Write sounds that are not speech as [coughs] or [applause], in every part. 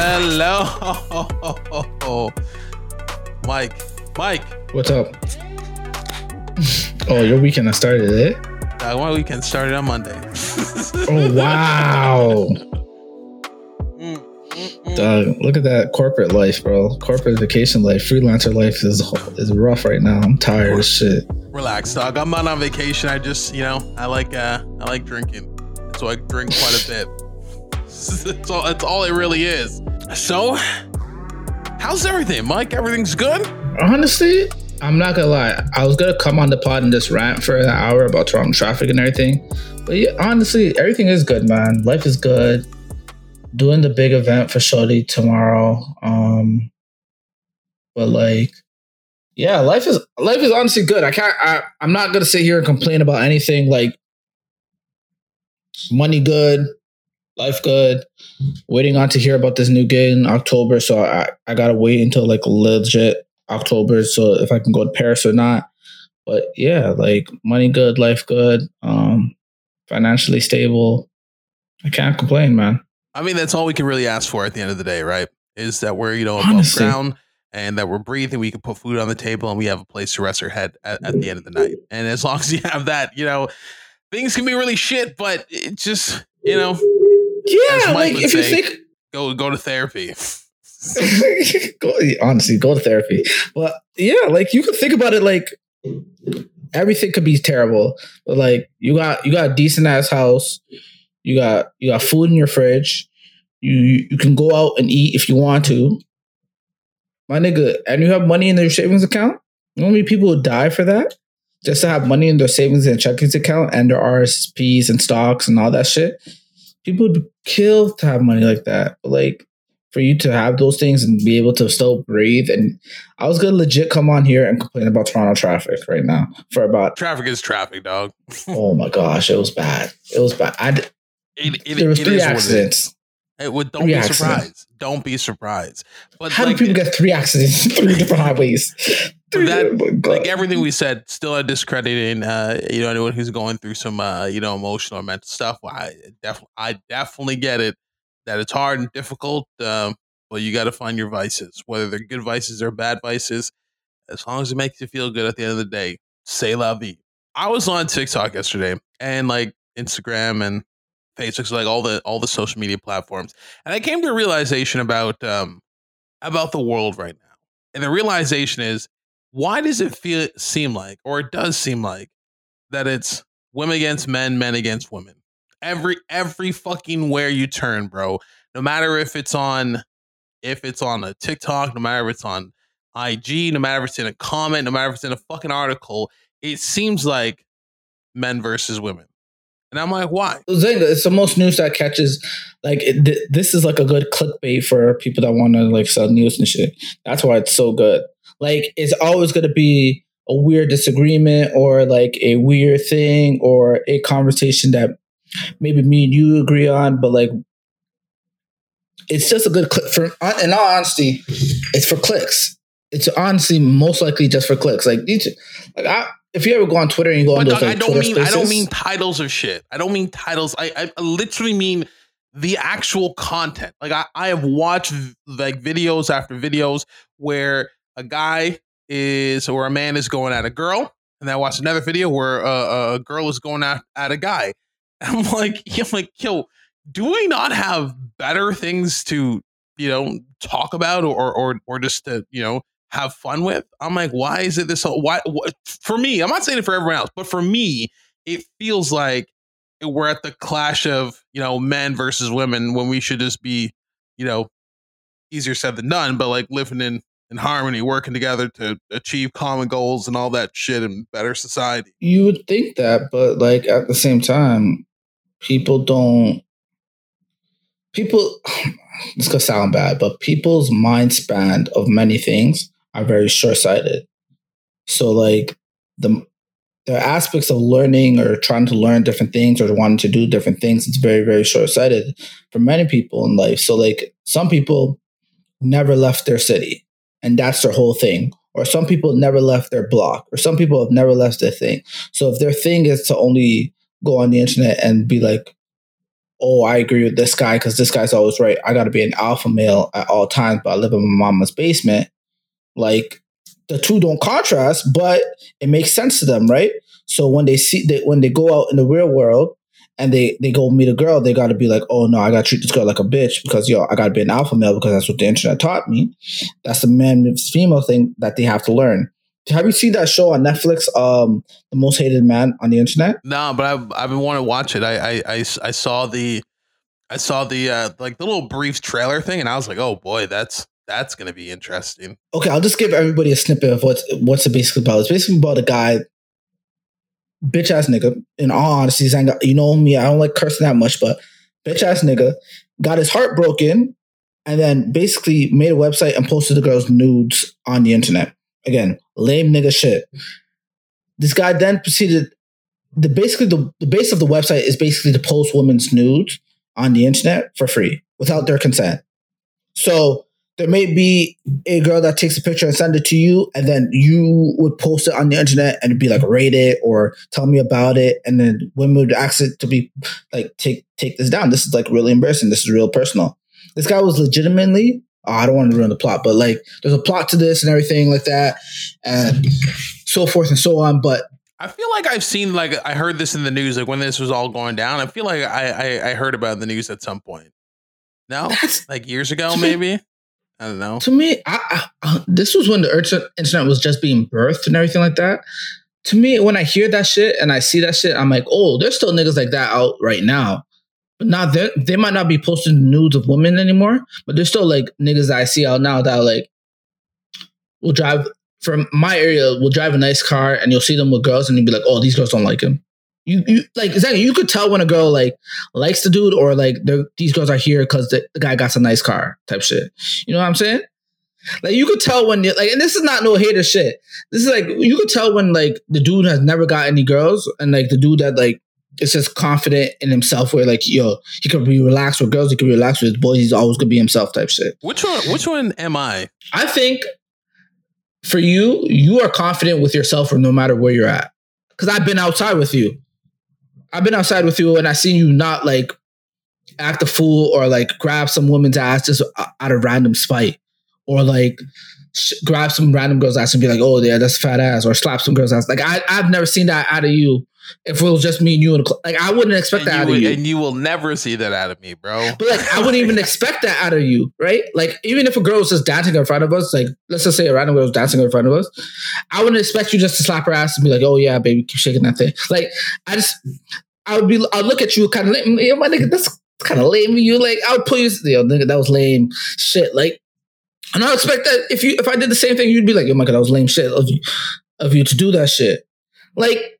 Hello, Mike. Mike. What's up? oh, your weekend has started it. Uh, my weekend started on Monday. oh wow. Dog, look at that corporate life, bro. Corporate vacation life, freelancer life is is rough right now. I'm tired as shit. Relax, dog. I'm not on vacation. I just, you know, I like uh I like drinking. So I drink quite a bit. [laughs] that's all that's all it really is. So how's everything, Mike? Everything's good? Honestly, I'm not gonna lie. I was gonna come on the pod and just rant for an hour about Toronto traffic and everything. But yeah, honestly, everything is good, man. Life is good doing the big event for Shorty tomorrow. Um, but like, yeah, life is life is honestly good. I can't. I, I'm not gonna sit here and complain about anything. Like, money good, life good. Waiting on to hear about this new gig in October, so I I gotta wait until like legit October, so if I can go to Paris or not. But yeah, like money good, life good, um, financially stable. I can't complain, man. I mean, that's all we can really ask for at the end of the day, right? Is that we're, you know, above Honestly. ground and that we're breathing, we can put food on the table and we have a place to rest our head at, at the end of the night. And as long as you have that, you know, things can be really shit, but it just, you know, yeah, like if say, you think go go to therapy. [laughs] go, honestly, go to therapy. But yeah, like you could think about it like everything could be terrible, but like you got you got a decent ass house, you got you got food in your fridge, you you can go out and eat if you want to. My nigga, and you have money in their savings account? You know how many people would die for that? Just to have money in their savings and checkings account and their RSPs and stocks and all that shit. People would kill to have money like that. But like for you to have those things and be able to still breathe. And I was gonna legit come on here and complain about Toronto traffic right now for about traffic is traffic, dog. [laughs] oh my gosh, it was bad. It was bad. I, it, it, there was three accidents. It would don't three be accidents. surprised. Don't be surprised. But how like, do people get three accidents three different highways? [laughs] that like everything we said, still a discrediting. Uh, you know, anyone who's going through some uh, you know, emotional or mental stuff. Well, I definitely, I definitely get it. That it's hard and difficult. Um, but you got to find your vices, whether they're good vices or bad vices. As long as it makes you feel good at the end of the day, say la vie. I was on TikTok yesterday and like Instagram and Facebook, like all the all the social media platforms, and I came to a realization about um about the world right now. And the realization is, why does it feel seem like, or it does seem like, that it's women against men, men against women. Every every fucking where you turn, bro. No matter if it's on if it's on a TikTok, no matter if it's on IG, no matter if it's in a comment, no matter if it's in a fucking article, it seems like men versus women. And I'm like, why? It's the most news that catches. Like, it, this is like a good clickbait for people that want to like sell news and shit. That's why it's so good. Like, it's always going to be a weird disagreement or like a weird thing or a conversation that maybe me and you agree on, but like, it's just a good click. For in all honesty, it's for clicks. It's honestly most likely just for clicks. Like these, like I, if you ever go on Twitter and you go on those, like, I don't Twitter mean spaces, I don't mean titles of shit. I don't mean titles. I, I literally mean the actual content. Like I, I have watched like videos after videos where a guy is or a man is going at a girl, and I watched another video where a, a girl is going at, at a guy. [laughs] I'm like, I'm like, yo, do we not have better things to you know talk about or or or just to you know have fun with. I'm like, why is it this? Whole, why, what, for me, I'm not saying it for everyone else, but for me, it feels like we're at the clash of you know men versus women when we should just be, you know, easier said than done, but like living in in harmony, working together to achieve common goals and all that shit and better society. You would think that, but like at the same time, people don't. People, [sighs] this could sound bad, but people's mind span of many things are very short sighted. So like the the aspects of learning or trying to learn different things or wanting to do different things, it's very, very short sighted for many people in life. So like some people never left their city and that's their whole thing. Or some people never left their block, or some people have never left their thing. So if their thing is to only go on the internet and be like oh, I agree with this guy because this guy's always right. I got to be an alpha male at all times, but I live in my mama's basement. Like the two don't contrast, but it makes sense to them, right? So when they see that when they go out in the real world and they they go meet a girl, they got to be like, oh no, I got to treat this girl like a bitch because yo, I got to be an alpha male because that's what the internet taught me. That's the man versus female thing that they have to learn. Have you seen that show on Netflix, um, The Most Hated Man on the Internet? No, but I've I've been wanting to watch it. I I, I, I saw the I saw the uh, like the little brief trailer thing, and I was like, oh boy, that's that's gonna be interesting. Okay, I'll just give everybody a snippet of what's what's it basically about. It's basically about a guy, bitch ass nigga. In all honesty, you know me, I don't like cursing that much, but bitch ass nigga got his heart broken, and then basically made a website and posted the girl's nudes on the internet. Again, lame nigga shit. This guy then proceeded. The basically the, the base of the website is basically to post women's nudes on the internet for free without their consent. So there may be a girl that takes a picture and send it to you, and then you would post it on the internet and be like, rate it or tell me about it, and then women would ask it to be like, take take this down. This is like really embarrassing. This is real personal. This guy was legitimately. Oh, I don't want to ruin the plot, but like, there's a plot to this and everything like that, and so forth and so on. But I feel like I've seen like I heard this in the news, like when this was all going down. I feel like I I, I heard about the news at some point. No, [laughs] like years ago, maybe. I don't know. To me, I, I, uh, this was when the internet was just being birthed and everything like that. To me, when I hear that shit and I see that shit, I'm like, oh, there's still niggas like that out right now. But not they, they might not be posting nudes of women anymore, but there's still like niggas that I see out now that like will drive from my area will drive a nice car and you'll see them with girls and you'll be like, oh, these girls don't like him. You, you like exactly. You could tell when a girl like likes the dude or like these girls are here because the, the, guy got a nice car type shit. You know what I'm saying? Like you could tell when like, and this is not no hater shit. This is like you could tell when like the dude has never got any girls, and like the dude that like is just confident in himself, where like yo he could be relaxed with girls, he could be relaxed with boys. He's always gonna be himself type shit. Which one? Which one am I? I think for you, you are confident with yourself, no matter where you're at. Because I've been outside with you. I've been outside with you and I seen you not like act a fool or like grab some woman's ass just out of random spite or like sh- grab some random girl's ass and be like, oh yeah, that's fat ass or slap some girl's ass. Like I, I've never seen that out of you. If it was just me and you, in cl- like I wouldn't expect and that out would, of you, and you will never see that out of me, bro. But like, I wouldn't even [laughs] expect that out of you, right? Like, even if a girl was just dancing in front of us, like let's just say a random girl was dancing in front of us, I wouldn't expect you just to slap her ass and be like, "Oh yeah, baby, keep shaking that thing." Like, I just, I would be, I'd look at you kind of. Yo, my nigga, that's kind of lame. You like, I would put you, yo, nigga, that was lame shit. Like, and I expect that if you, if I did the same thing, you'd be like, yo, my God, that was lame shit of you, of you to do that shit. Like,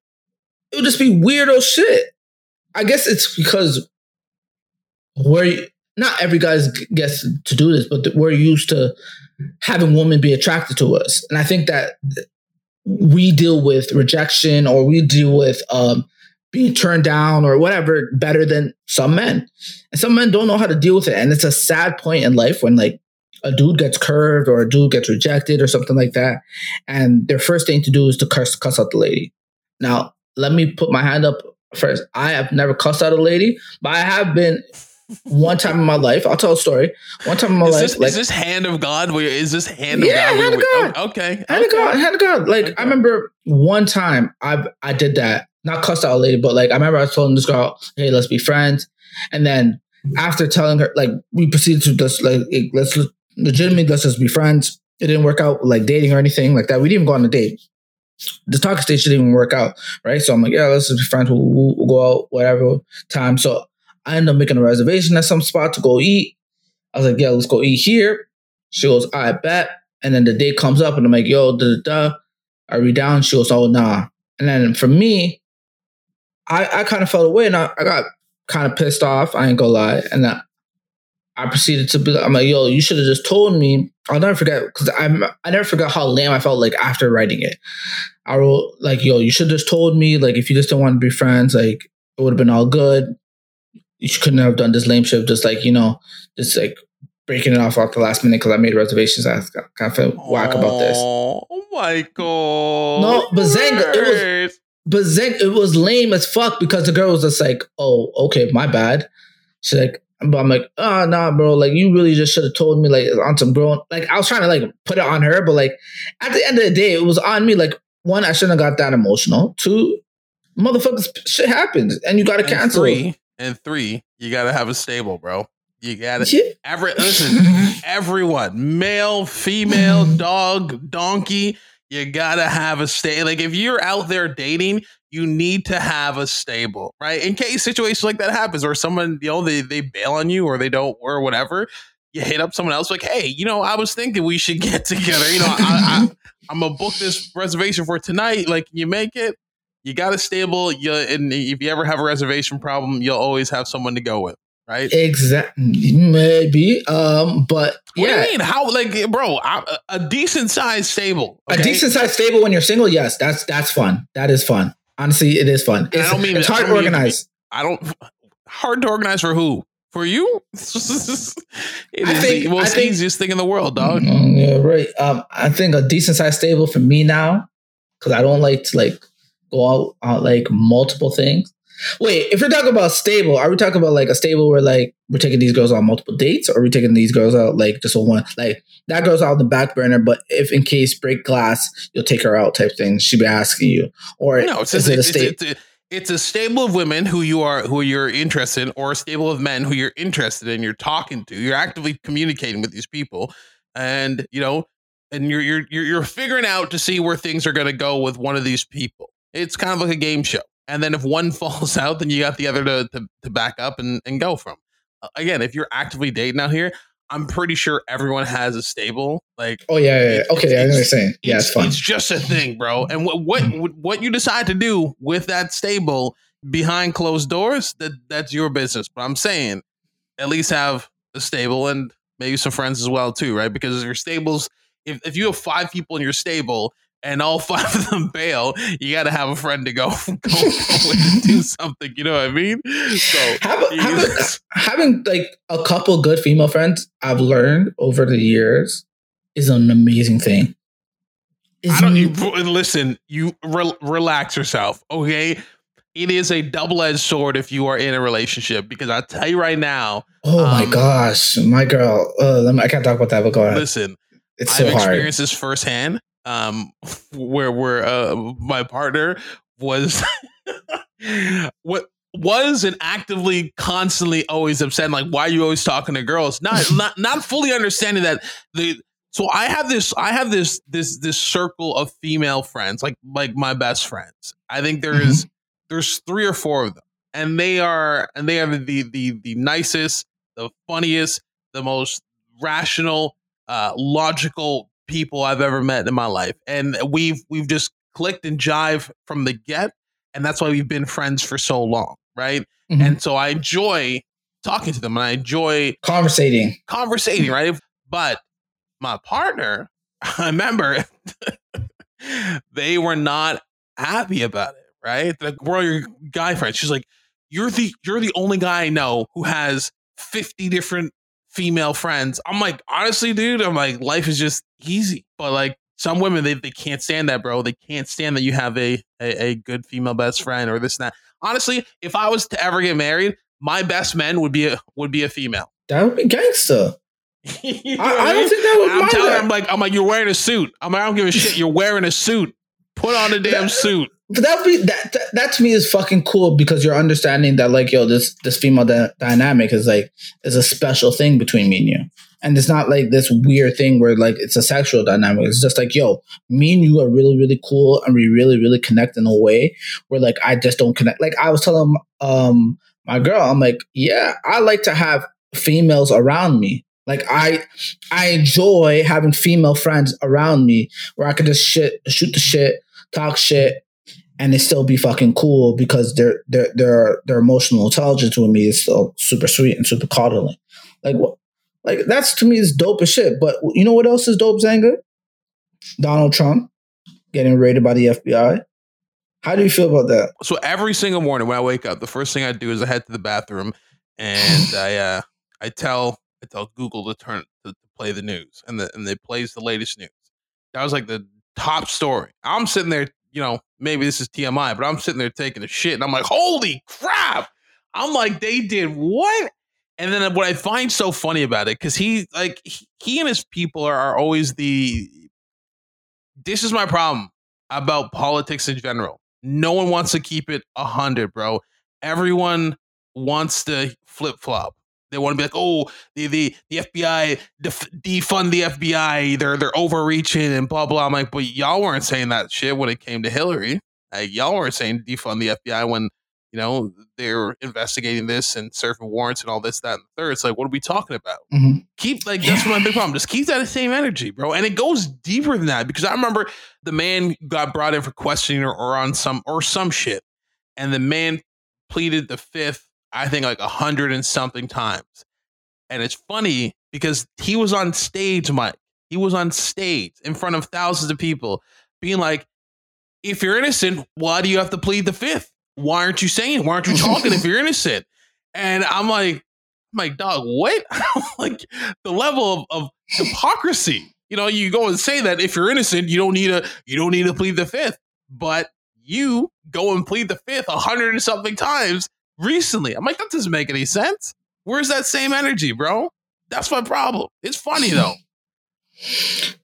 it would just be weirdo shit. I guess it's because we're not every guy gets to do this, but we're used to having women be attracted to us, and I think that we deal with rejection or we deal with um, being turned down or whatever better than some men. And some men don't know how to deal with it. And it's a sad point in life when like a dude gets curved or a dude gets rejected or something like that. And their first thing to do is to curse cuss out the lady. Now, let me put my hand up first. I have never cussed out a lady, but I have been one time in my life. I'll tell a story. One time in my is life, this, like, is this hand of God? Is this hand of yeah, God? Hand of oh, God. Oh, okay, hand okay. of God. Hand of God. Like okay. I remember one time I I did that, not cussed out a lady, but like I remember I was telling this girl, "Hey, let's be friends," and then after telling her, like we proceeded to just like let's legitimately let's just be friends. It didn't work out like dating or anything like that. We didn't even go on a date. The talking stage didn't even work out, right? So I'm like, yeah, let's just be friends. We'll, we'll, we'll go out whatever time. So I end up making a reservation at some spot to go eat. I was like, yeah, let's go eat here. She goes, I bet. And then the day comes up and I'm like, yo, da da da. Are we down? She goes, oh, nah. And then for me, I, I kind of fell away and I, I got kind of pissed off. I ain't gonna lie. And I, I proceeded to be I'm like, yo, you should have just told me. I'll never forget because I'm I never forgot how lame I felt like after writing it. I wrote like, yo, you should have just told me like if you just don't want to be friends, like it would have been all good. You couldn't have done this lame shit, just like you know, just like breaking it off at the last minute because I made reservations. I kind of felt whack about this. Oh, my god! No, but Zang, it was but Zang, it was lame as fuck because the girl was just like, "Oh, okay, my bad." She's like, but I'm like, oh nah, bro. Like you really just should have told me like on some grown. Like I was trying to like put it on her, but like at the end of the day, it was on me. Like one, I shouldn't have got that emotional. Two, motherfuckers, shit happens, and you got to cancel. Three, and three, you got to have a stable, bro. You got to yeah. every [laughs] listen, everyone, male, female, dog, donkey. You gotta have a stay. Like if you're out there dating, you need to have a stable, right? In case situations like that happens, or someone, you know, they they bail on you or they don't or whatever. You hit up someone else like, hey, you know, I was thinking we should get [laughs] together. You know, I, I, am gonna book this reservation for tonight. Like, you make it. You got a stable. You and if you ever have a reservation problem, you'll always have someone to go with right? Exactly, maybe. Um, but what yeah. do you mean? How like, bro? A, a decent sized stable, okay? a decent sized stable when you're single. Yes, that's that's fun. That is fun. Honestly, it is fun. It's, I don't mean it's hard to organize. I don't hard to organize for who? For you? [laughs] it is think, the most think, easiest thing in the world, dog. Mm, yeah, right. Um, I think a decent sized stable for me now, because I don't like to like go out, out like multiple things. Wait, if we're talking about stable, are we talking about like a stable where like we're taking these girls on multiple dates, or are we taking these girls out like just on one? Like that girl's out on the back burner, but if in case break glass, you'll take her out type thing. She'd be asking you, or no, it's, is it a stable? It's, a stable of women who you are who you're interested in, or a stable of men who you're interested in. You're talking to, you're actively communicating with these people, and you know, and you're you're you're, you're figuring out to see where things are going to go with one of these people. It's kind of like a game show. And then if one [laughs] falls out, then you got the other to, to, to back up and, and go from. Again, if you're actively dating out here, I'm pretty sure everyone has a stable. Like, oh yeah, yeah, yeah. okay, I understand. Yeah, it's, it's fun. It's just a thing, bro. And what mm. what what you decide to do with that stable behind closed doors, that that's your business. But I'm saying, at least have a stable and maybe some friends as well too, right? Because if your stables, if if you have five people in your stable and all [laughs] five of them bail, you got to have a friend to go, [laughs] go, do [laughs] something. You know what I mean? So having, having, having like a couple good female friends, I've learned over the years, is an amazing thing. I don't you, listen. You re- relax yourself, okay? It is a double edged sword if you are in a relationship because I tell you right now. Oh um, my gosh, my girl. Uh, me, I can't talk about that, but go ahead. Listen, it's so I've hard. experienced this firsthand um, [laughs] where where uh, my partner was [laughs] what was and actively constantly always upset like why are you always talking to girls not [laughs] not not fully understanding that the so i have this i have this this this circle of female friends like like my best friends i think there's mm-hmm. there's three or four of them and they are and they are the the the nicest the funniest the most rational uh logical people I've ever met in my life, and we've we've just clicked and jive from the get, and that's why we've been friends for so long, right? Mm-hmm. And so I enjoy talking to them, and I enjoy conversating, conversating, right? But my partner, [laughs] I remember [laughs] they were not happy about it, right? Like we're your guy friends. She's like, "You're the you're the only guy I know who has 50 different female friends. I'm like, honestly, dude, I'm like, life is just easy. But like some women, they, they can't stand that, bro. They can't stand that you have a, a, a good female best friend or this and that. Honestly, if I was to ever get married, my best man would be a would be a female. That would be gangster. you [laughs] know I, I, don't think that would. I'm telling her, I'm like, I'm like, you're wearing a suit. I'm like, I don't give a shit. You're wearing a suit. Put on a damn suit that would be that, that, that to me is fucking cool because you're understanding that like yo this this female di- dynamic is like is a special thing between me and you. And it's not like this weird thing where like it's a sexual dynamic. It's just like yo me and you are really really cool and we really really connect in a way where like i just don't connect. Like i was telling um my girl i'm like yeah i like to have females around me. Like I I enjoy having female friends around me where I could just shit shoot the shit, talk shit, and it still be fucking cool because their their their their emotional intelligence with me is still super sweet and super coddling. Like what? Like that's to me is dope as shit. But you know what else is dope, Zanga? Donald Trump getting raided by the FBI. How do you feel about that? So every single morning when I wake up, the first thing I do is I head to the bathroom and I uh, I tell I tell Google to turn to, play the news and the and they plays the latest news. That was like the top story. I'm sitting there you know, maybe this is TMI, but I'm sitting there taking a shit and I'm like, holy crap. I'm like, they did what? And then what I find so funny about it, because he like he, and his people are, are always the. This is my problem about politics in general. No one wants to keep it a hundred, bro. Everyone wants to flip flop. They want to be like, oh, the the, the FBI def- defund the FBI. They're they're overreaching and blah blah. I'm like, but y'all weren't saying that shit when it came to Hillary. Like y'all weren't saying defund the FBI when you know they're investigating this and serving warrants and all this, that, and the third. It's like, what are we talking about? Mhm. Keep like that's my big problem. Just keep that same energy, bro. And it goes deeper than that because I remember the man got brought in for questioning or, or on some or some shit, and the man pleaded the fifth. I think like a hundred and something times. And it's funny because he was on stage, Mike. He was on stage in front of thousands of people, being like, if you're innocent, why do you have to plead the fifth? Why aren't you saying? Why aren't you talking if [laughs] you're innocent? And I'm like, I'm like, dog, what? [laughs] like the level of, of hypocrisy. You know, you go and say that if you're innocent, you don't need a you don't need to plead the fifth. But you go and plead the fifth a hundred and something times recently. I'm like, that doesn't make any sense. Where's that same energy, bro? That's my problem. It's funny though. [laughs]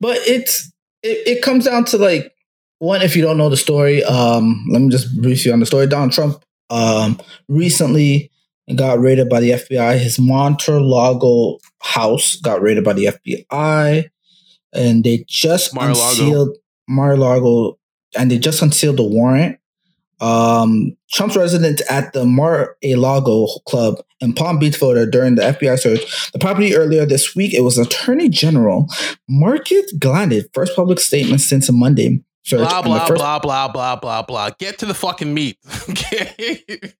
But it's it, it comes down to like one if you don't know the story. Um, let me just brief you on the story. Donald Trump um recently got raided by the FBI. His Monter-Lago house got raided by the FBI, and they just Mar-a-Lago. unsealed Mar-a-Lago, and they just unsealed the warrant. Um, Trump's residence at the Mar-a-Lago Club in Palm Beach, Florida, during the FBI search the property earlier this week. It was Attorney General Marcus Gladys first public statement since Monday search. Blah blah first- blah blah blah blah blah. Get to the fucking meat. [laughs]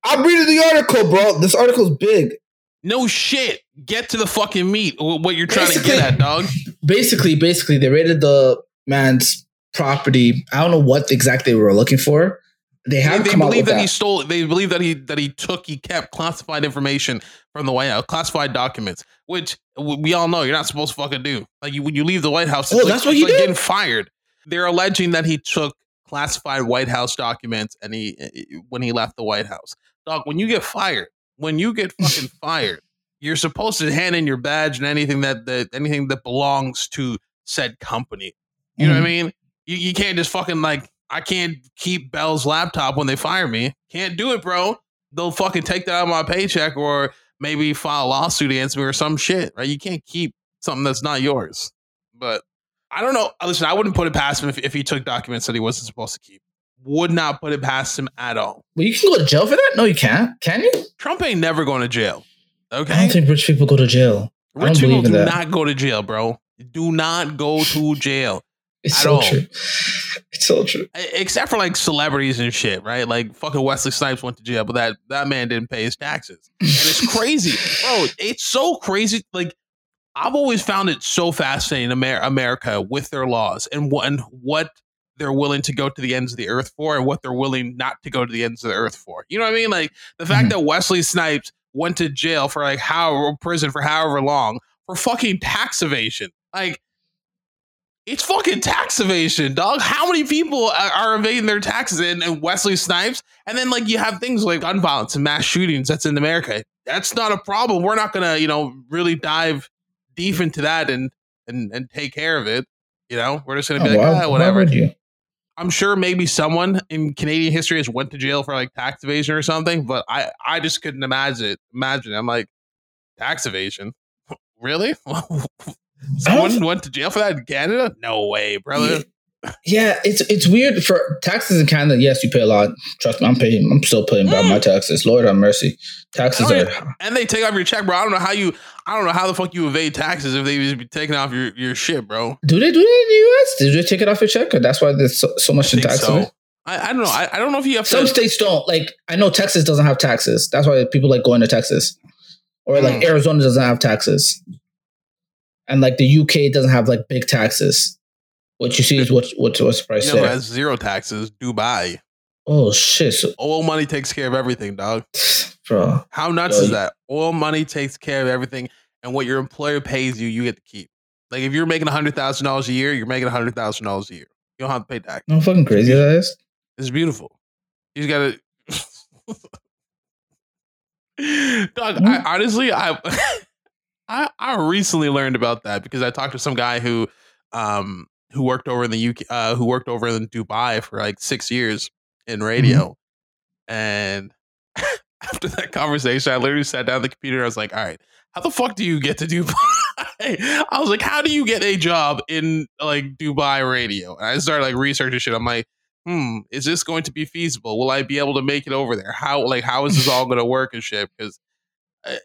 I'm reading the article, bro. This article's big. no shit. Get to the fucking meat. What you're trying to get at, dog. Basically, basically, they raided the man's property. I don't know what exactly they were looking for. They They, haven't they come believe that, that. he stole. They believe that he that he took, he kept classified information from the White House, classified documents, which we all know you're not supposed to fucking do. Like you, when you leave the White House, it's Oh, like, that's what he like did? getting fired. They're alleging that he took classified White House documents and he eh, eh, when he left the White House. Dog, when you get fired, when you get fucking [laughs] fired, you're supposed to hand in your badge and anything that that anything that belongs to said company. You know what I mm-hmm. mean? You, you can't just fucking like I can't keep Bell's laptop when they fire me. Can't do it, bro. They'll fucking take that out of my paycheck or maybe file a lawsuit against me or some shit, right? You can't keep something that's not yours. But I don't know. Uh, listen, I wouldn't put it past him if, if he took documents that he wasn't supposed to keep. Would not put it past him at all. Well, you can go to jail for that? No, you can't. Can you? Trump ain't never going to jail. Okay. I don't think rich people go to jail. I don't Rich people do that. not go to jail, bro. Do not go to jail. It's so all. true. It's so true. Except for like celebrities and shit, right? Like fucking Wesley Snipes went to jail, but that that man didn't pay his taxes, and it's crazy, [laughs] bro. It's so crazy. Like I've always found it so fascinating, Amer- America with their laws and what and what they're willing to go to the ends of the earth for, and what they're willing not to go to the ends of the earth for. You know what I mean? Like the fact Mhm. that Wesley Snipes went to jail for like how prison for however long for fucking tax evasion, like it's fucking tax evasion, dog. How many people are, evading their taxes in, in Wesley Snipes? And then like you have things like gun violence and mass shootings that's in America. That's not a problem. We're not gonna, you know, really dive deep into that and and and take care of it. You know, we're just gonna be Oh, like, why- ah, whatever. I'm sure maybe someone in Canadian history has went to jail for like tax evasion or something, but I I just couldn't imagine it. Imagine it. I'm like tax evasion, [laughs] really? [laughs] Someone went to jail for that in Canada? No way, brother. Yeah, it's it's weird for taxes in Canada. Yes, you pay a lot. Trust me, I'm paying. I'm still paying by Mm. my taxes. Lord have mercy. Taxes Oh, are. And they take off your check, bro. I don't know how you. I don't know how the fuck you evade taxes if they just be taking off your your shit, bro. Do they do that in the U.S.? Did they take it off your check? That's why there's so, so much I in taxes. so. I, I don't know. I, I don't know if you have Some to. states don't. Like I know Texas doesn't have taxes. That's why people like going to Texas, or like Mm. Arizona doesn't have taxes, and like the UK doesn't have like big taxes. What you see is what what what's the price You know, there. has zero taxes. Dubai. Oh shit, so, Oil money takes care of everything, dog. bro. How nuts Yo, is that? Oil money takes care of everything, and what your employer pays you, you get to keep. Like if you're making hundred thousand dollars a year, you're making hundred thousand dollars a year. You don't have to pay tax. No fucking crazy that is. It's beautiful. You just gotta. [laughs] Dog, I, hmm? honestly, I, [laughs] I I recently learned about that because I talked to some guy who um who worked over in the UK uh, who worked over in Dubai for like six years in radio, mm-hmm. and [laughs] after that conversation, I literally sat down at the computer. I was like, all right, how the fuck do you get to [laughs] Dubai? I was like, how do you get a job in like Dubai radio? And I started like researching shit. I'm like, hmm, is this going to be feasible? Will I be able to make it over there? How like how is this all going to work and shit? Because I,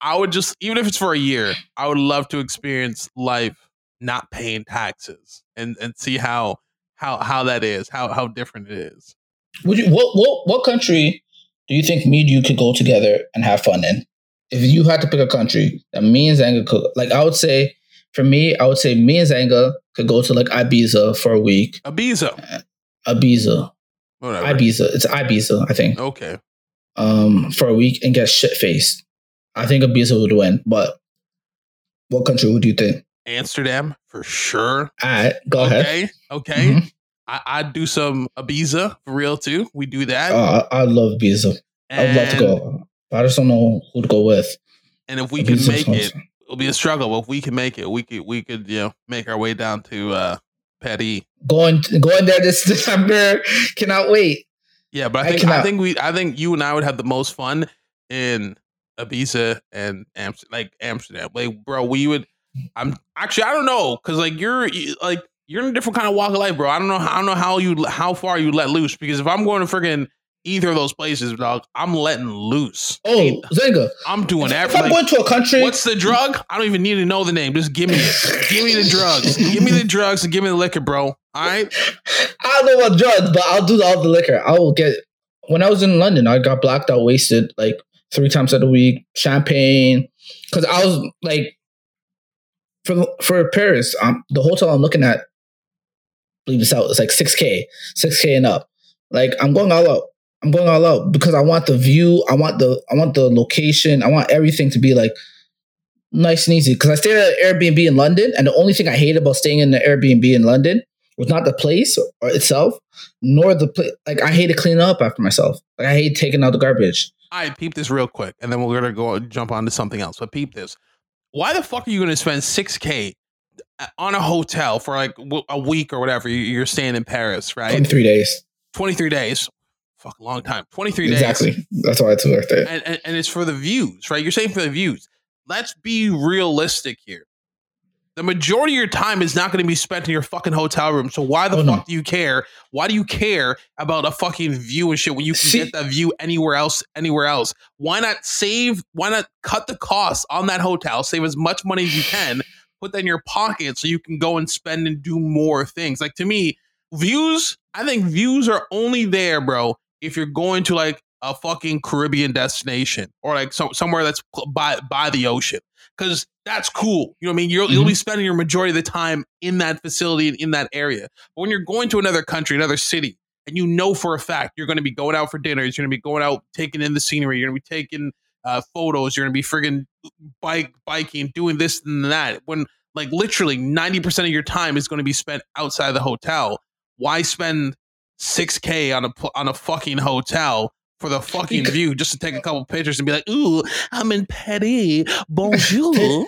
I would just even if it's for a year, I would love to experience life not paying taxes and and see how how how that is, how how different it is. Would you what what what country do you think me and you could go together and have fun in? If you had to pick a country that me and Zanga could like I would say for me, I would say me and Zanga could go to like Ibiza for a week. Ibiza. Ibiza. Whatever. Ibiza. It's Ibiza, I think. Okay. Um, for a week and get shit faced. I think Ibiza would win, but what country would you think? Amsterdam for sure. All right, go okay, ahead. Okay. Mm-hmm. I, I'd do some Ibiza for real too. We do that. Uh, I, I love Ibiza. I'd love to go. I just don't know who to go with. And if we Ibiza can make it, it'll be a struggle. But if we can make it, we could we could you know make our way down to uh Paris. Going going there this [laughs] December. Cannot wait. Yeah, but I think I, I, think we I think you and I would have the most fun in Ibiza and Amsterdam, like Amsterdam. Like, bro, we would I'm actually I don't know because like you're like you're in a different kind of walk of life, bro. I don't know. I don't know how you how far you let loose because if I'm going to freaking either of those places, dog, I'm letting loose. Oh, Zenga, I'm doing everything. If I'm going to a country, what's the drug? I don't even need to know the name. Just give me it. give me the drugs. Give me the [laughs] drugs and give me the liquor, bro. All right. I don't know what drugs, but I'll do all the liquor. I will get. When I was in London, I got blacked out, wasted like three times a week, champagne, because I was like for for Paris, um, the hotel I'm looking at, believe it's out. It's like six k, six k and up. Like I'm going all out. I'm going all out because I want the view. I want the I want the location. I want everything to be like nice and easy. Because I stayed at an Airbnb in London, and the only thing I hated about staying in the Airbnb in London was not the place or itself, nor the place. Like I hate to clean up after myself. Like I hate taking out the garbage. I right, peep this real quick, and then we're gonna go jump on to something else. But peep this why the fuck are you going to spend 6k uh, on a hotel for like a week or whatever you're staying in Paris, right? 23 days. 23 days. Fuck, a long time. 23 days. Exactly. That's why it's worth it. And, and, and it's for the views, right? You're saying for the views. Let's be realistic here the majority of your time is not going to be spent in your fucking hotel room. So why the oh, fuck no. do you care? Why do you care about a fucking view and shit when you can See, get that view anywhere else? Anywhere else? Why not save? Why not cut the costs on that hotel? Save as much money as you can. Put that in your pocket so you can go and spend and do more things. Like to me, views. I think views are only there, bro. If you're going to like a fucking Caribbean destination or like so, somewhere that's by by the ocean because that's cool. You know what I mean? you will mm-hmm. be spending your majority of the time in that facility and in that area. But when you're going to another country, another city, and you know for a fact you're going to be going out for dinner, you're going to be going out taking in the scenery, you're going to be taking uh, photos, you're going to be friggin' bike biking, doing this and that. When like literally 90% of your time is going to be spent outside the hotel. Why spend 6k on a on a fucking hotel for the fucking view just to take a couple pictures and be like, ooh, I'm in Paris. Bonjour. [laughs]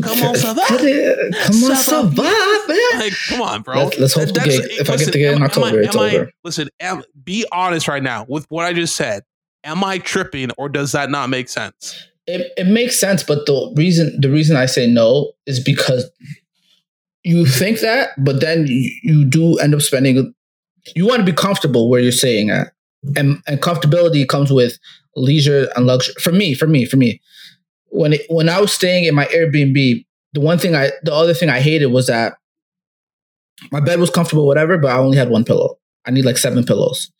Comment ça va? Comment ça va, Like, come on, bro. Let's, let's hope the get, if listen, I get to get in October, I, it's over. I, listen, am, be honest right now with what I just said. Am I tripping or does that not make sense? It, it makes sense, but the reason the reason I say no is because you think that, but then you, you do end up spending you want to be comfortable where you're staying at and, and comfortability comes with leisure and luxury. For me, for me, for me, when it, when I was staying in my Airbnb, the one thing I, the other thing I hated was that my bed was comfortable, whatever, but I only had one pillow. I need like seven pillows.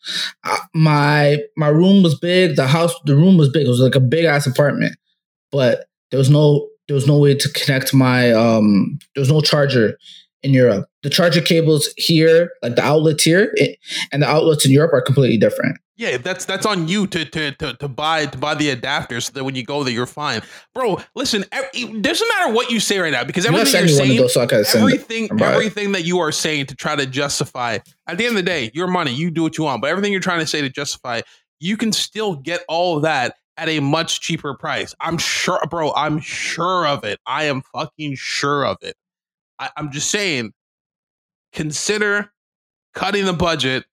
Uh, my my room was big. The house, the room was big. It was like a big ass apartment, but there was no there was no way to connect my um. There was no charger in Europe. The charger cables here, like the outlets here, it, and the outlets in Europe are completely different. Yeah, that's that's on you to to to, to buy to buy the adapters so that when you go there you're fine, bro. Listen, it doesn't matter what you say right now because everything you're saying, so everything everything that you are saying to try to justify. At the end of the day, your money, you do what you want, but everything you're trying to say to justify, you can still get all of that at a much cheaper price. I'm sure, bro. I'm sure of it. I am fucking sure of it. I, I'm just saying, consider cutting the budget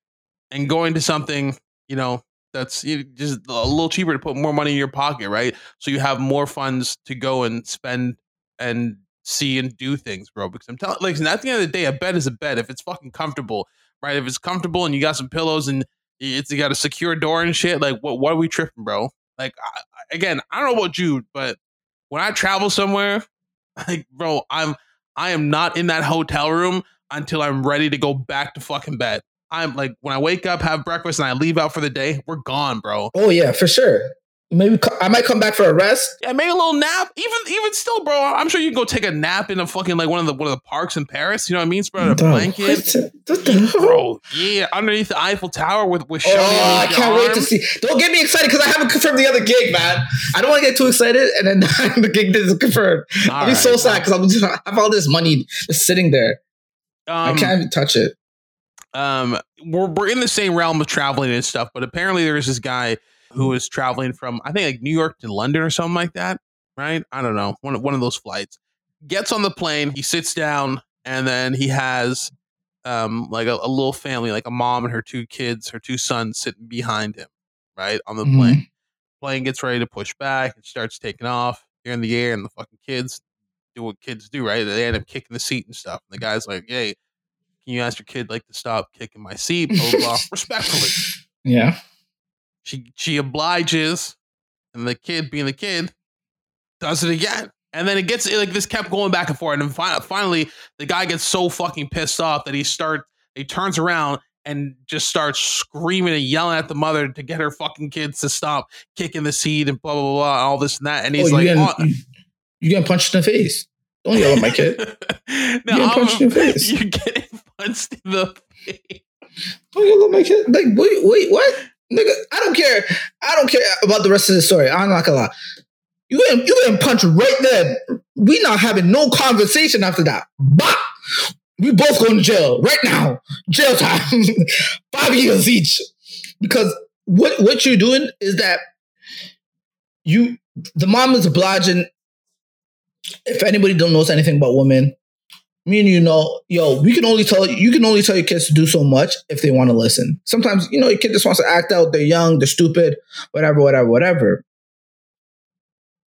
and going to something, you know, that's just a little cheaper to put more money in your pocket, right? So you have more funds to go and spend and see and do things, bro. Because I'm telling, like, at the end of the day, a bed is a bed. If it's fucking comfortable, right? If it's comfortable and you got some pillows and it's you got a secure door and shit, like, what? What are we tripping, bro? Like, I, again, I don't know about you, but when I travel somewhere, [laughs] like, bro, I'm I am not in that hotel room until I'm ready to go back to fucking bed. I'm like when I wake up, have breakfast, and I leave out for the day, we're gone, bro. Oh yeah, for sure. Maybe I might come back for a rest. Yeah, maybe a little nap. Even even still, bro. I'm sure you can go take a nap in a fucking like one of the one of the parks in Paris. You know what I mean? Spread out a blanket, bro. Yeah, underneath the Eiffel Tower with with. Oh, I can't arm. wait to see. Don't get me excited because I haven't confirmed the other gig, man. I don't want to get too excited, and then [laughs] the gig isn't confirmed. All I'll be so sad because I'm just, I have all this money just sitting there. Um, I can't even touch it. Um, we're we're in the same realm of traveling and stuff, but apparently there's this guy who is traveling from I think like New York to London or something like that, right? I don't know. One one of those flights. Gets on the plane, he sits down, and then he has um like a, a little family, like a mom and her two kids, her two sons sitting behind him, right? On the mm-hmm. plane. Plane gets ready to push back, it starts taking off. You're in the air, and the fucking kids do what kids do, right? They end up kicking the seat and stuff. And the guy's like, Hey, can you ask your kid like to stop kicking my seat? Blah, blah, blah. [laughs] Respectfully. Yeah. She she obliges, and the kid, being the kid, does it again. And then it gets like this kept going back and forth, and then finally the guy gets so fucking pissed off that he start he turns around and just starts screaming and yelling at the mother to get her fucking kids to stop kicking the seat and blah blah blah, blah all this and that. And oh, he's oh, like, getting, oh. you, getting punched in the face. Don't yell at my kid. [laughs] no, you're getting punched in the [laughs] face. You're getting punched in the [laughs] face. Don't yell at my kid. Like, wait, wait, what? Nigga, I don't care. I don't care about the rest of the story. I'm not gonna lie. You getting, you getting punched right there. We not having no conversation after that. Bah! We both going to jail right now. Jail time. [laughs] Five years each. Because what what you're doing is that you the mom is obliging. If anybody don't knows anything about women, me and you know, yo, we can only tell you can only tell your kids to do so much if they want to listen. Sometimes, you know, your kid just wants to act out, they're young, they're stupid, whatever, whatever, whatever.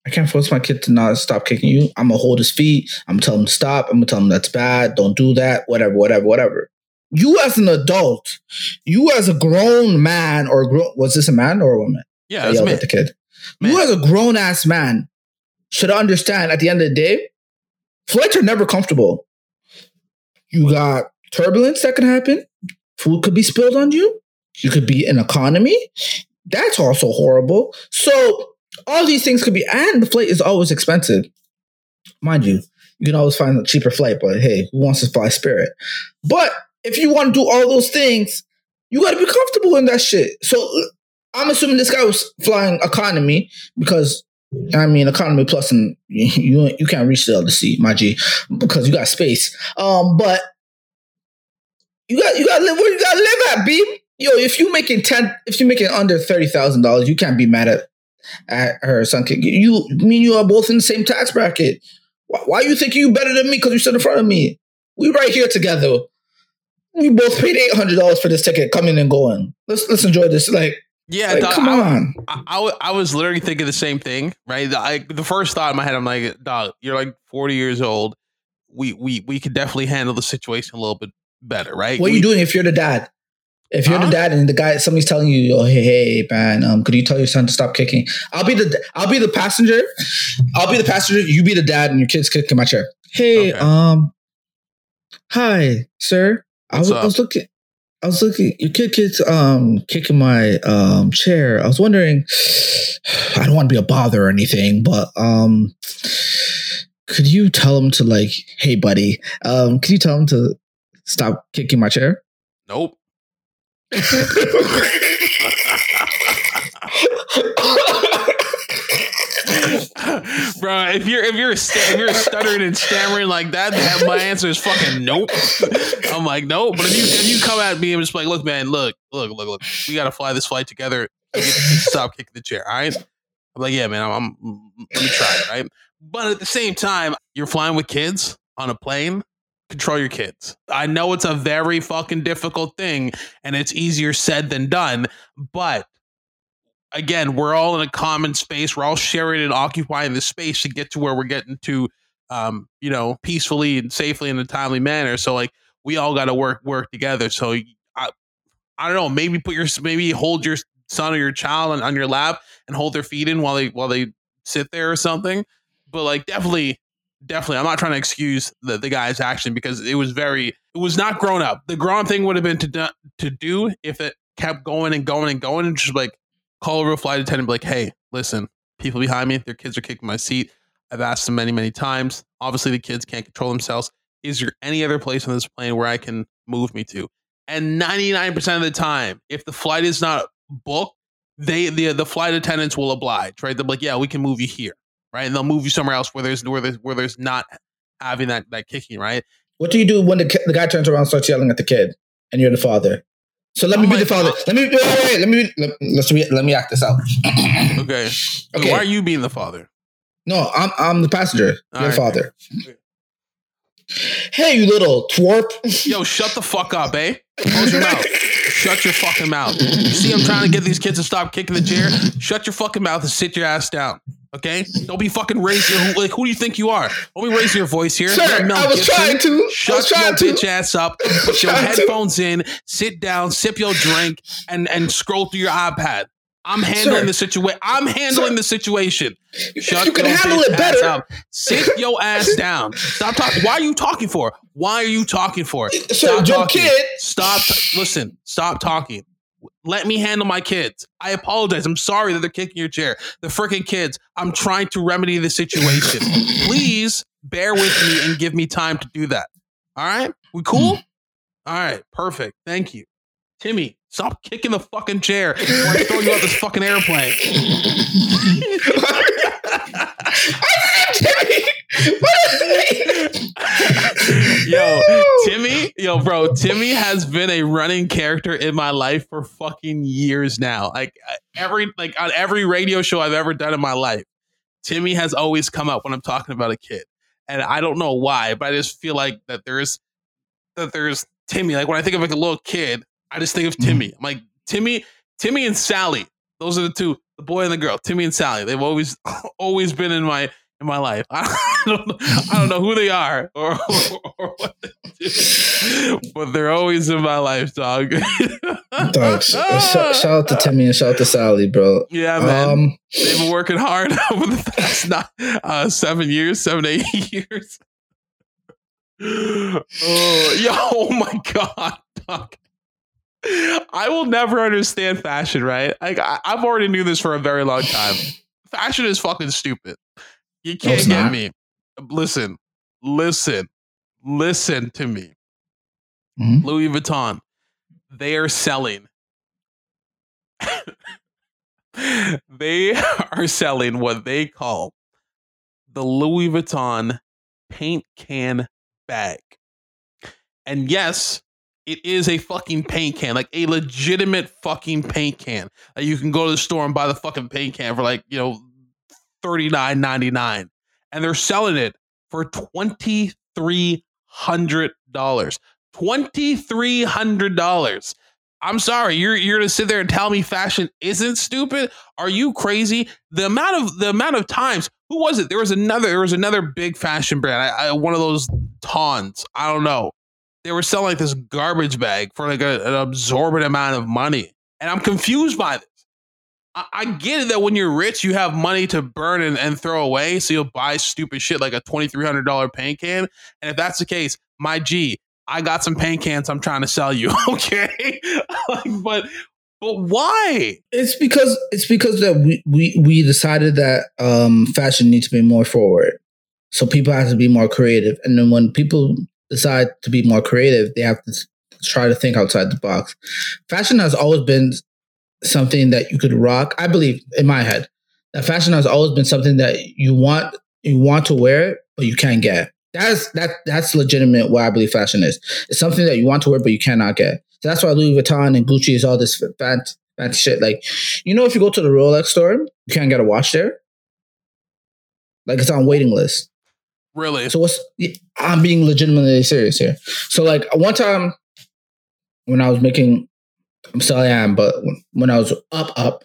I can't force my kid to not stop kicking you. I'm gonna hold his feet. I'm gonna tell him to stop. I'm gonna tell him that's bad. Don't do that. Whatever, whatever, whatever. You as an adult, you as a grown man or grown was this a man or a woman? Yeah, I yelled at the kid. Man. You as a grown ass man should understand at the end of the day, flights are never comfortable. You got turbulence that can happen. Food could be spilled on you. You could be an economy. That's also horrible. So all these things could be, and the flight is always expensive. Mind you, you can always find a cheaper flight, but hey, who wants to fly Spirit? But if you want to do all those things, you got to be comfortable in that shit. So I'm assuming this guy was flying economy because I mean, economy plus, and you you can't reach the seat, my G, because you got space. Um, but you got you got to live where you got to live at, B. Yo, if you making ten, if you making under thirty thousand dollars, you can't be mad at at her son. You, me and you are both in the same tax bracket. Why, why you think you better than me because you sit in front of me? We right here together. We both paid eight hundred dollars for this ticket, coming and going. Let's let's enjoy this. Like yeah, like, come I, on. I, I, I, was literally thinking the same thing, right? I, the first thought in my head, I'm like, dog, you're like 40 years old. We we we could definitely handle the situation a little bit better, right? What are you doing if you're the dad? If you're huh? the dad and the guy, somebody's telling you, "Oh, hey, hey, man, um, could you tell your son to stop kicking?" I'll be the, I'll be the passenger. I'll be the passenger. You be the dad, and your kids kick in my chair. Hey, okay. um, hi, sir. I was, I was, looking. I was looking, your kid kids um kicking my um chair. I was wondering, I don't want to be a bother or anything, but um could you tell him to like, hey buddy, um, could you tell him to stop kicking my chair? Nope. [laughs] [laughs] bro. If you're if you're if you're stuttering and stammering like that, that my answer is fucking nope. I'm like nope. But if you if you come at me and just like, look, man, look, look, look, look, we got to fly this flight together. stop kicking the chair. All right. I'm like, yeah, man, I'm, I'm let me try right? But at the same time, you're flying with kids on a plane. Control your kids. I know it's a very fucking difficult thing, and it's easier said than done. But again, we're all in a common space. We're all sharing and occupying the space to get to where we're getting to, um, you know, peacefully and safely in a timely manner. So like, we all got to work work together. So I, I don't know. Maybe put your maybe hold your son or your child on, on your lap and hold their feet in while they while they sit there or something. But like, definitely. Definitely, I'm not trying to excuse the, the guy's action because it was very, it was not grown up. The grown thing would have been to to do if it kept going and going and going and just like call a flight attendant be like, hey, listen, people behind me, their kids are kicking my seat. I've asked them many, many times. Obviously, the kids can't control themselves. Is there any other place on this plane where I can move me to? And 99% of the time, if the flight is not booked, they the the flight attendants will oblige, right? They're like, yeah, we can move you here, right? And they'll move you somewhere else where there's where there's where there's not having that that kicking, right? What do you do when the, the guy turns around starts yelling at the kid and you're the father? So let me be the father. God. Let me wait, wait, wait, let me let, let's let me act this out. [coughs] okay. okay. Why are you being the father? No, I'm I'm the passenger. All your right. father. Hey, you little twerp. Yo, shut the fuck up, eh? [laughs] Close your mouth. Shut your fucking mouth. You see, I'm trying to get these kids to stop kicking the chair. Shut your fucking mouth and sit your ass down. Okay, don't be fucking raising. Who, like, who do you think you are? Don't be raising your voice here. Sir, I was Gibson. trying to. Shut your to. bitch ass up. [laughs] Put your headphones to. in. Sit down. Sip your drink and and scroll through your iPad. I'm handling Sir. the situation. I'm handling Sir. the situation. Shut you can handle it better. Up. Sit your ass down. Stop talking. Why are you talking for? Why are you talking for? Stop Sir, talking. Kid. Stop. Listen. Stop talking. Let me handle my kids. I apologize. I'm sorry that they're kicking your chair. The freaking kids. I'm trying to remedy the situation. [laughs] Please bear with me and give me time to do that. All right? We cool? Hmm. All right. Perfect. Thank you. Timmy, stop kicking the fucking chair or I throw you out this fucking airplane. [laughs] yo, Timmy, yo, bro, Timmy has been a running character in my life for fucking years now. Like every like on every radio show I've ever done in my life, Timmy has always come up when I'm talking about a kid. And I don't know why, but I just feel like that there's that there's Timmy. Like when I think of like a little kid, I just think of mm-hmm. Timmy. I'm like Timmy, Timmy and Sally. Those are the two, the boy and the girl, Timmy and Sally. They've always [laughs] always been in my in my life. [laughs] I don't, know, I don't know who they are or, or, [laughs] or, what they do, but they're always in my life, dog. [laughs] dog shout, shout, out to Timmy and shout out to Sally, bro. Yeah, man. Um, They've been working hard over the past not, uh, seven years, seven, eight years. oh, yo, oh my God, dog. I will never understand fashion, right? Like I, I've already knew this for a very long time. Fashion is fucking stupid. You can't no, get not. me. Listen, listen, listen to me. Mm-hmm. Louis Vuitton, they are selling. [laughs] they are selling what they call the Louis Vuitton paint can bag. And yes, it is a fucking paint can, like a legitimate fucking paint can. Like you can go to the store and buy the fucking paint can for like, you know, thirty nine ninety nine, and they're selling it for twenty three hundred dollars. Twenty three hundred dollars. I'm sorry, you're you're gonna sit there and tell me fashion isn't stupid? Are you crazy? The amount of the amount of times who was it? There was another there was another big fashion brand. I, I one of those tons. I don't know. They were selling like this garbage bag for like a, an absorbent amount of money, and I'm confused by this. I, get it that when you're rich, you have money to burn and, and throw away, so you'll buy stupid shit like a twenty three hundred dollar paint can. And if that's the case, my G, I got some paint cans I'm trying to sell you. [laughs] Okay, like, but but why? It's because it's because that we we we decided that um fashion needs to be more forward. So people have to be more creative. And then when people decide to be more creative, they have to try to think outside the box. Fashion has always been something that you could rock. I believe in my head that fashion has always been something that you want you want to wear but you can't get. That's that that's legitimate what I believe fashion is. It's something that you want to wear but you cannot get. So that's why Louis Vuitton and Gucci is all this fancy, fancy shit. Like, you know, if you go to the Rolex store, you can't get a watch there. Like it's on waiting list. Really? So what's I'm being legitimately serious here. So like one time when I was making, I'm still I am, but when I was up up,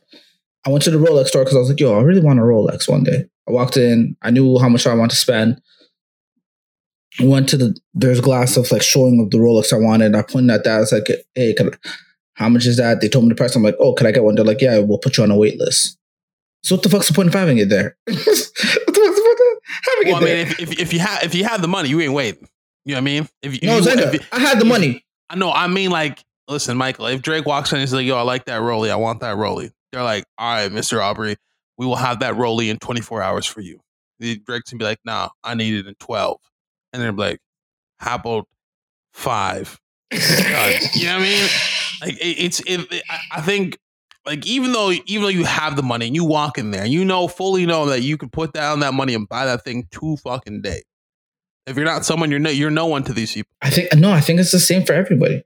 I went to the Rolex store because I was like, yo, I really want a Rolex one day. I walked in, I knew how much I want to spend. I went to the there's glass of like showing of the Rolex I wanted. I pointed at that. I was like, hey, I, how much is that? They told me the price. I'm like, oh, can I get one? They're like, yeah, we'll put you on a wait list. So what the fuck's the point of having it there? [laughs] what the fuck's the point of having well, it there? I mean, if, if, if you have if you have the money, you ain't waiting. You know what I mean? If you, no, if you, if you, I had the money. I know. I mean, like, listen, Michael. If Drake walks in and he's like, "Yo, I like that Rolly. I want that Rolly," they're like, "All right, Mister Aubrey, we will have that Rolly in 24 hours for you." The Drake's gonna be like, "Nah, I need it in 12," and they're like, "How about five? [laughs] you know what I mean? Like, it, it's. It, I think like even though even though you have the money and you walk in there, you know fully know that you could put down that money and buy that thing two fucking day. If you're not someone, you're no, you're no one to these people. I think no, I think it's the same for everybody.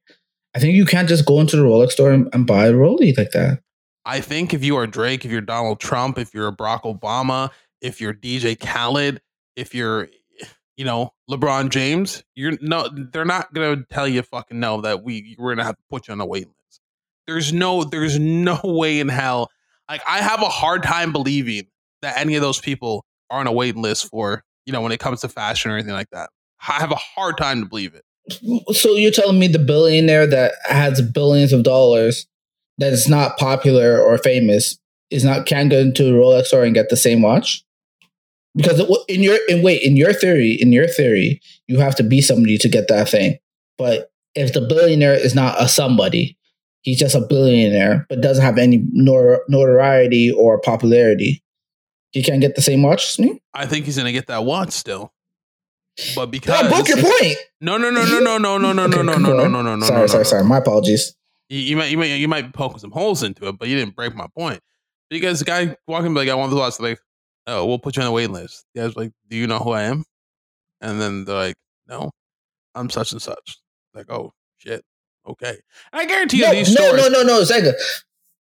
I think you can't just go into the Rolex store and, and buy a Rolex like that. I think if you are Drake, if you're Donald Trump, if you're Barack Obama, if you're DJ Khaled, if you're you know LeBron James, you're no, they're not gonna tell you fucking no that we we're gonna have to put you on a wait list. There's no there's no [laughs] way in hell. Like I have a hard time believing that any of those people are on a waiting list for, you know, when it comes to fashion or anything like that. I have a hard time to believe it. So you're telling me the billionaire that has billions of dollars that is not popular or famous is not can go into a Rolex store and get the same watch? Because in your in wait in your theory in your theory you have to be somebody to get that thing. But if the billionaire is not a somebody, he's just a billionaire, but doesn't have any notoriety or popularity. He can't get the same watch as me. I think he's gonna get that watch still. But because I broke your point. No, no, no, no, no, no, no, no, no, no, no, no, no, no, no. Sorry, sorry, sorry. My apologies. You, might, you might, you might be poking some holes into it, but you didn't break my point. Because the guy walking like, I want the watch. Like, oh, we'll put you on the wait list. The guy's like, do you know who I am? And then they're like, no, I'm such and such. Like, oh shit. Okay. I guarantee you no, these no, stores. No, no, no, no,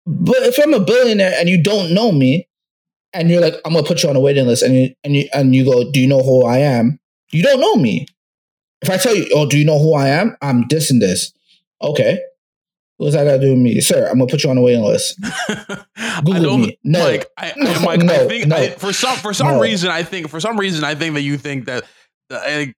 But if I'm a billionaire and you don't know me, and you're like, I'm gonna put you on a waiting list, and you and you and you go, Do you know who I am? You don't know me. If I tell you, Oh, do you know who I am? I'm this and this. Okay. What's that got to do with me, sir? I'm gonna put you on a waiting list. [laughs] Google me. No, I, no, I think no. I, for some for some no. reason, I think for some reason, I think that you think that, that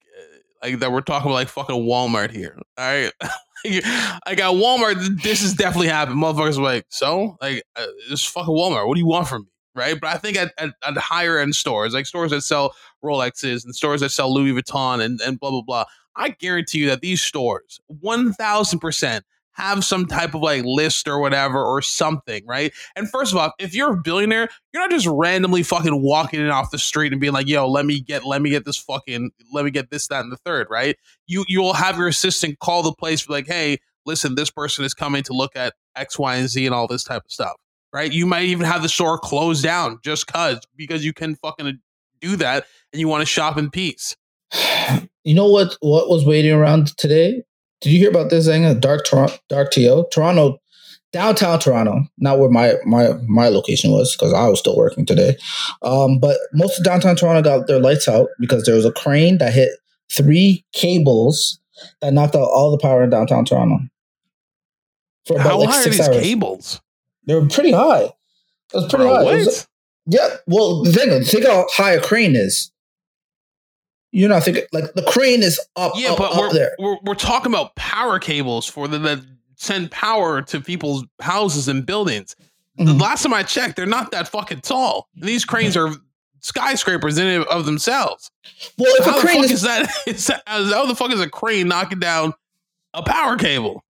like that we're talking about like fucking Walmart here. All right. [laughs] I got Walmart, this is definitely happened. Motherfuckers like, so like uh, this fucking Walmart. What do you want from me? Right. But I think at, at, at higher end stores, like stores that sell Rolexes and stores that sell Louis Vuitton and, and blah blah blah, I guarantee you that these stores, one thousand percent, have some type of like list or whatever or something, right? And first of all, if you're a billionaire, you're not just randomly fucking walking in off the street and being like, "Yo, let me get, let me get this fucking, let me get this, that, and the third, right? You you will have your assistant call the place, for like, "Hey, listen, this person is coming to look at X, Y, and Z and all this type of stuff." Right? You might even have the store closed down just cause because you can fucking do that and you want to shop in peace. [sighs] You know what? What was waiting around today? Did you hear about this thing? Dark Toronto, Dark TO, Toronto, downtown Toronto. Not where my my my location was because I was still working today. Um, but most of downtown Toronto got their lights out because there was a crane that hit three cables that knocked out all the power in downtown Toronto. For about How like high six are these hours. cables? They were pretty high. It was pretty Bro, high. Was, yeah. Well, the thing, think how high a crane is. You're not thinking like the crane is up. Yeah, up, but up we're, there. We're, we're talking about power cables for the that send power to people's houses and buildings. Mm-hmm. The last time I checked, they're not that fucking tall. These cranes are skyscrapers in of themselves. Well, if how a crane is, is that, [laughs] is that, how the fuck is a crane knocking down a power cable?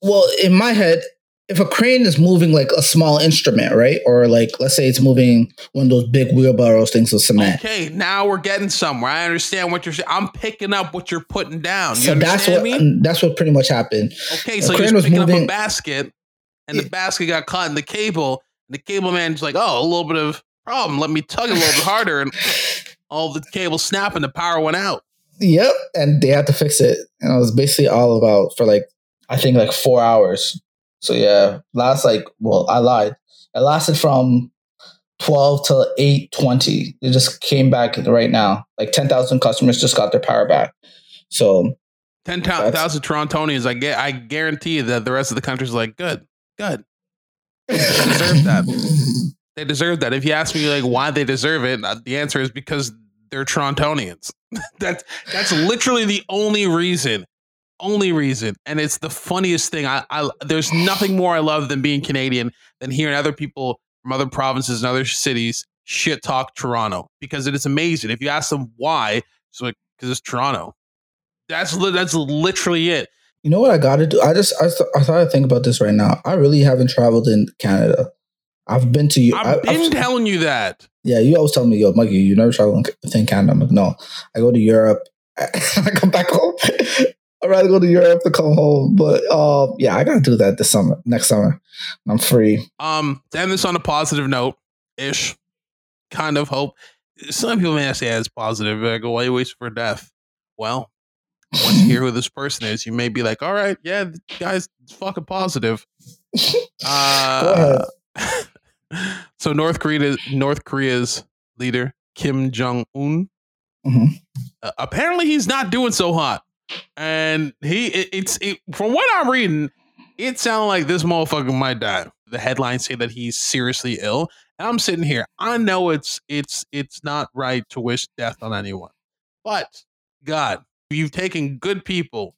Well, in my head, if a crane is moving like a small instrument, right? Or like let's say it's moving one of those big wheelbarrows things of cement. Okay, now we're getting somewhere. I understand what you're saying. I'm picking up what you're putting down. You so that's what me? that's what pretty much happened. Okay, so you're picking moving, up a basket, and the basket got caught in the cable. And the cable man's like, "Oh, a little bit of problem. Let me tug a little bit harder." And [laughs] all the cable snapped and the power went out. Yep, and they had to fix it, and it was basically all about for like I think like four hours so yeah, last like well, I lied. It lasted from 12 to 820. It just came back right now. Like 10,000 customers just got their power back. So 10,000 Torontonians, I get I guarantee that the rest of the country's like, good, good. They deserve that. [laughs] They deserve that. If you ask me like why they deserve it, uh, the answer is because they're Torontonians. [laughs] that's that's literally the only reason. Only reason. And it's the funniest thing. I, I there's nothing more I love than being Canadian than hearing other people from other provinces and other cities shit talk Toronto because it is amazing. If you ask them why, it's like because it's Toronto. That's that's literally it. You know what I got to do? I just I, th- I thought I think about this right now. I really haven't traveled in Canada. I've been to you. I've been I've, telling you that. Yeah, you always tell me, yo, Mikey, you never travel in Canada. I'm like, no. I go to Europe. [laughs] I come back home. I'd rather go to Europe to come home. But uh, yeah, I gotta do that this summer, next summer. I'm free. Um, to end this on a positive note, ish, kind of hope. Some people may say it's positive. I go, why you wait for death? Well, once you hear who this person is, you may be like, all right, yeah, guys, it's fucking positive. [laughs] Uh, [laughs] so North Korea, North Korea's leader Kim Jong Un. Mm-hmm. Uh, apparently, he's not doing so hot, and he it, it's it, from what I'm reading, it sounds like this motherfucker might die. The headlines say that he's seriously ill, and I'm sitting here. I know it's it's it's not right to wish death on anyone, but God, you've taken good people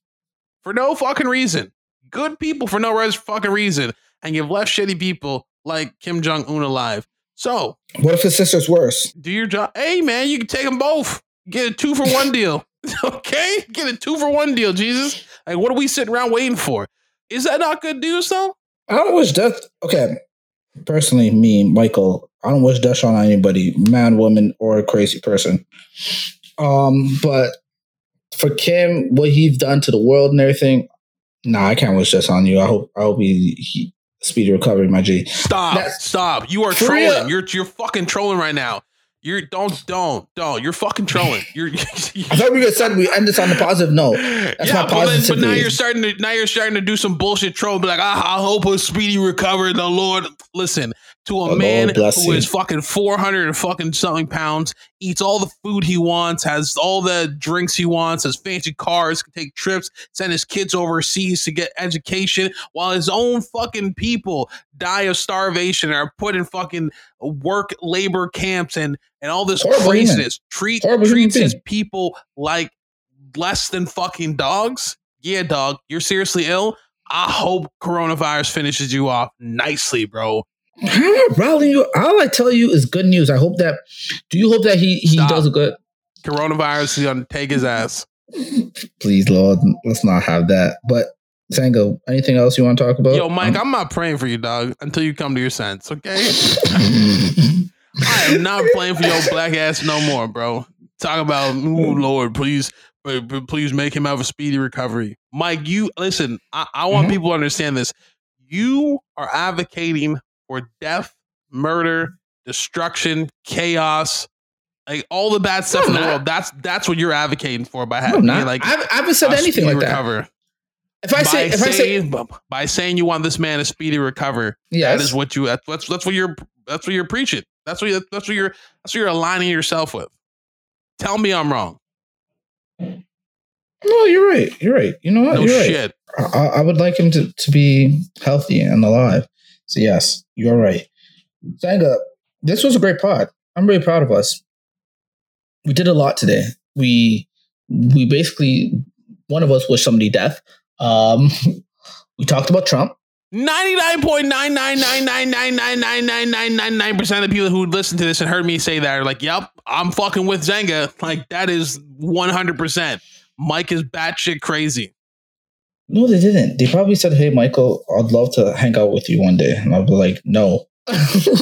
for no fucking reason, good people for no fucking reason, and you've left shitty people like Kim Jong Un alive. So, what if his sister's worse? Do your job. Hey, man, you can take them both. Get a two for one deal. [laughs] okay, get a two for one deal. Jesus, like, what are we sitting around waiting for? Is that not good news, though? I don't wish death. Okay, personally, me, Michael, I don't wish death on anybody, man, woman, or a crazy person. Um, but for Kim, what he's done to the world and everything, nah, I can't wish death on you. I hope I hope he, he speedy recovery, my G. Stop, That's, stop. You are trolling. Real. You're you're fucking trolling right now. You're don't don't don't. You're fucking trolling. [laughs] You're. I thought we said we end this on a positive note. That's yeah, my positive. But, but now you're starting to now you're starting to do some bullshit troll. Be like, I, I hope a speedy recovery. The Lord, listen to a man who you. fucking four hundred and fucking something pounds, eats all the food he wants, has all the drinks he wants, has fancy cars, can take trips, send his kids overseas to get education, while his own fucking people die of starvation and are put in fucking work labor camps and and all this Horrible craziness. Treat treats his people like less than fucking dogs. Yeah, dog, you're seriously ill. I hope coronavirus finishes you off nicely, bro. Rallying you, all I tell you is good news. I hope that. Do you hope that he he Stop. does a good? Coronavirus is gonna take his ass. Please, Lord, let's not have that. But Sango, anything else you want to talk about? Yo, Mike, um, I'm not praying for you, dog, until you come to your sense. Okay. [laughs] I am not playing for your black ass no more, bro. Talk about, oh Lord, please, please make him have a speedy recovery. Mike, you listen. I, I want mm-hmm. people to understand this. You are advocating for death, murder, destruction, chaos, like all the bad stuff no, in the not. world. That's that's what you're advocating for by having no, like I, I haven't said anything like recover. that. If I say, if saying, I say, by saying you want this man to speedy recover, yes. that is what you that's that's what you're that's what you're preaching. That's what you, that's what you're that's what you're aligning yourself with. Tell me I'm wrong. No, you're right. You're right. You know what? No you're shit. Right. I, I, would like him to, to be healthy and alive. So yes, you're right. Zanga, this was a great pod. I'm really proud of us. We did a lot today. We we basically one of us wished somebody death. Um, we talked about Trump. 99.999999999% of the people who listen to this and heard me say that are like, yep, I'm fucking with Zenga. Like, that is 100%. Mike is batshit crazy. No, they didn't. They probably said, hey, Michael, I'd love to hang out with you one day. And I'll be like, no, [laughs]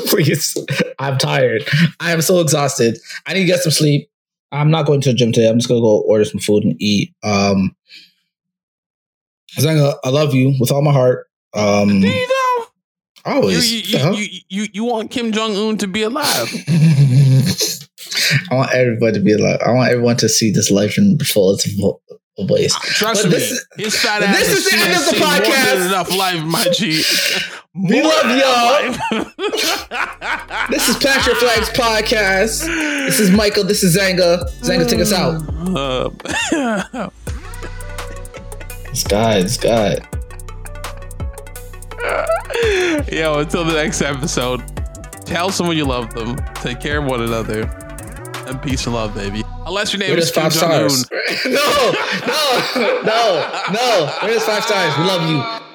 please. I'm tired. I am so exhausted. I need to get some sleep. I'm not going to the gym today. I'm just going to go order some food and eat. Um, Zenga, I love you with all my heart. Um, Do you know? Always. You, you, you, you, you, want Kim Jong Un to be alive. [laughs] I want everybody to be alive. I want everyone to see this life in full its blaze. Trust but me, this, his fat ass. This is the end of the podcast. Enough life, my G. [laughs] We love y'all. [laughs] this is Patrick Flags Podcast. This is Michael. This is Zanga. Zanga, take us out. Uh, [laughs] this guy, this guy. Yo, until the next episode, tell someone you love them. Take care of one another. And peace and love, baby. Unless your name is five stars. [laughs] no, no, no, no. Rate us five stars. We love you.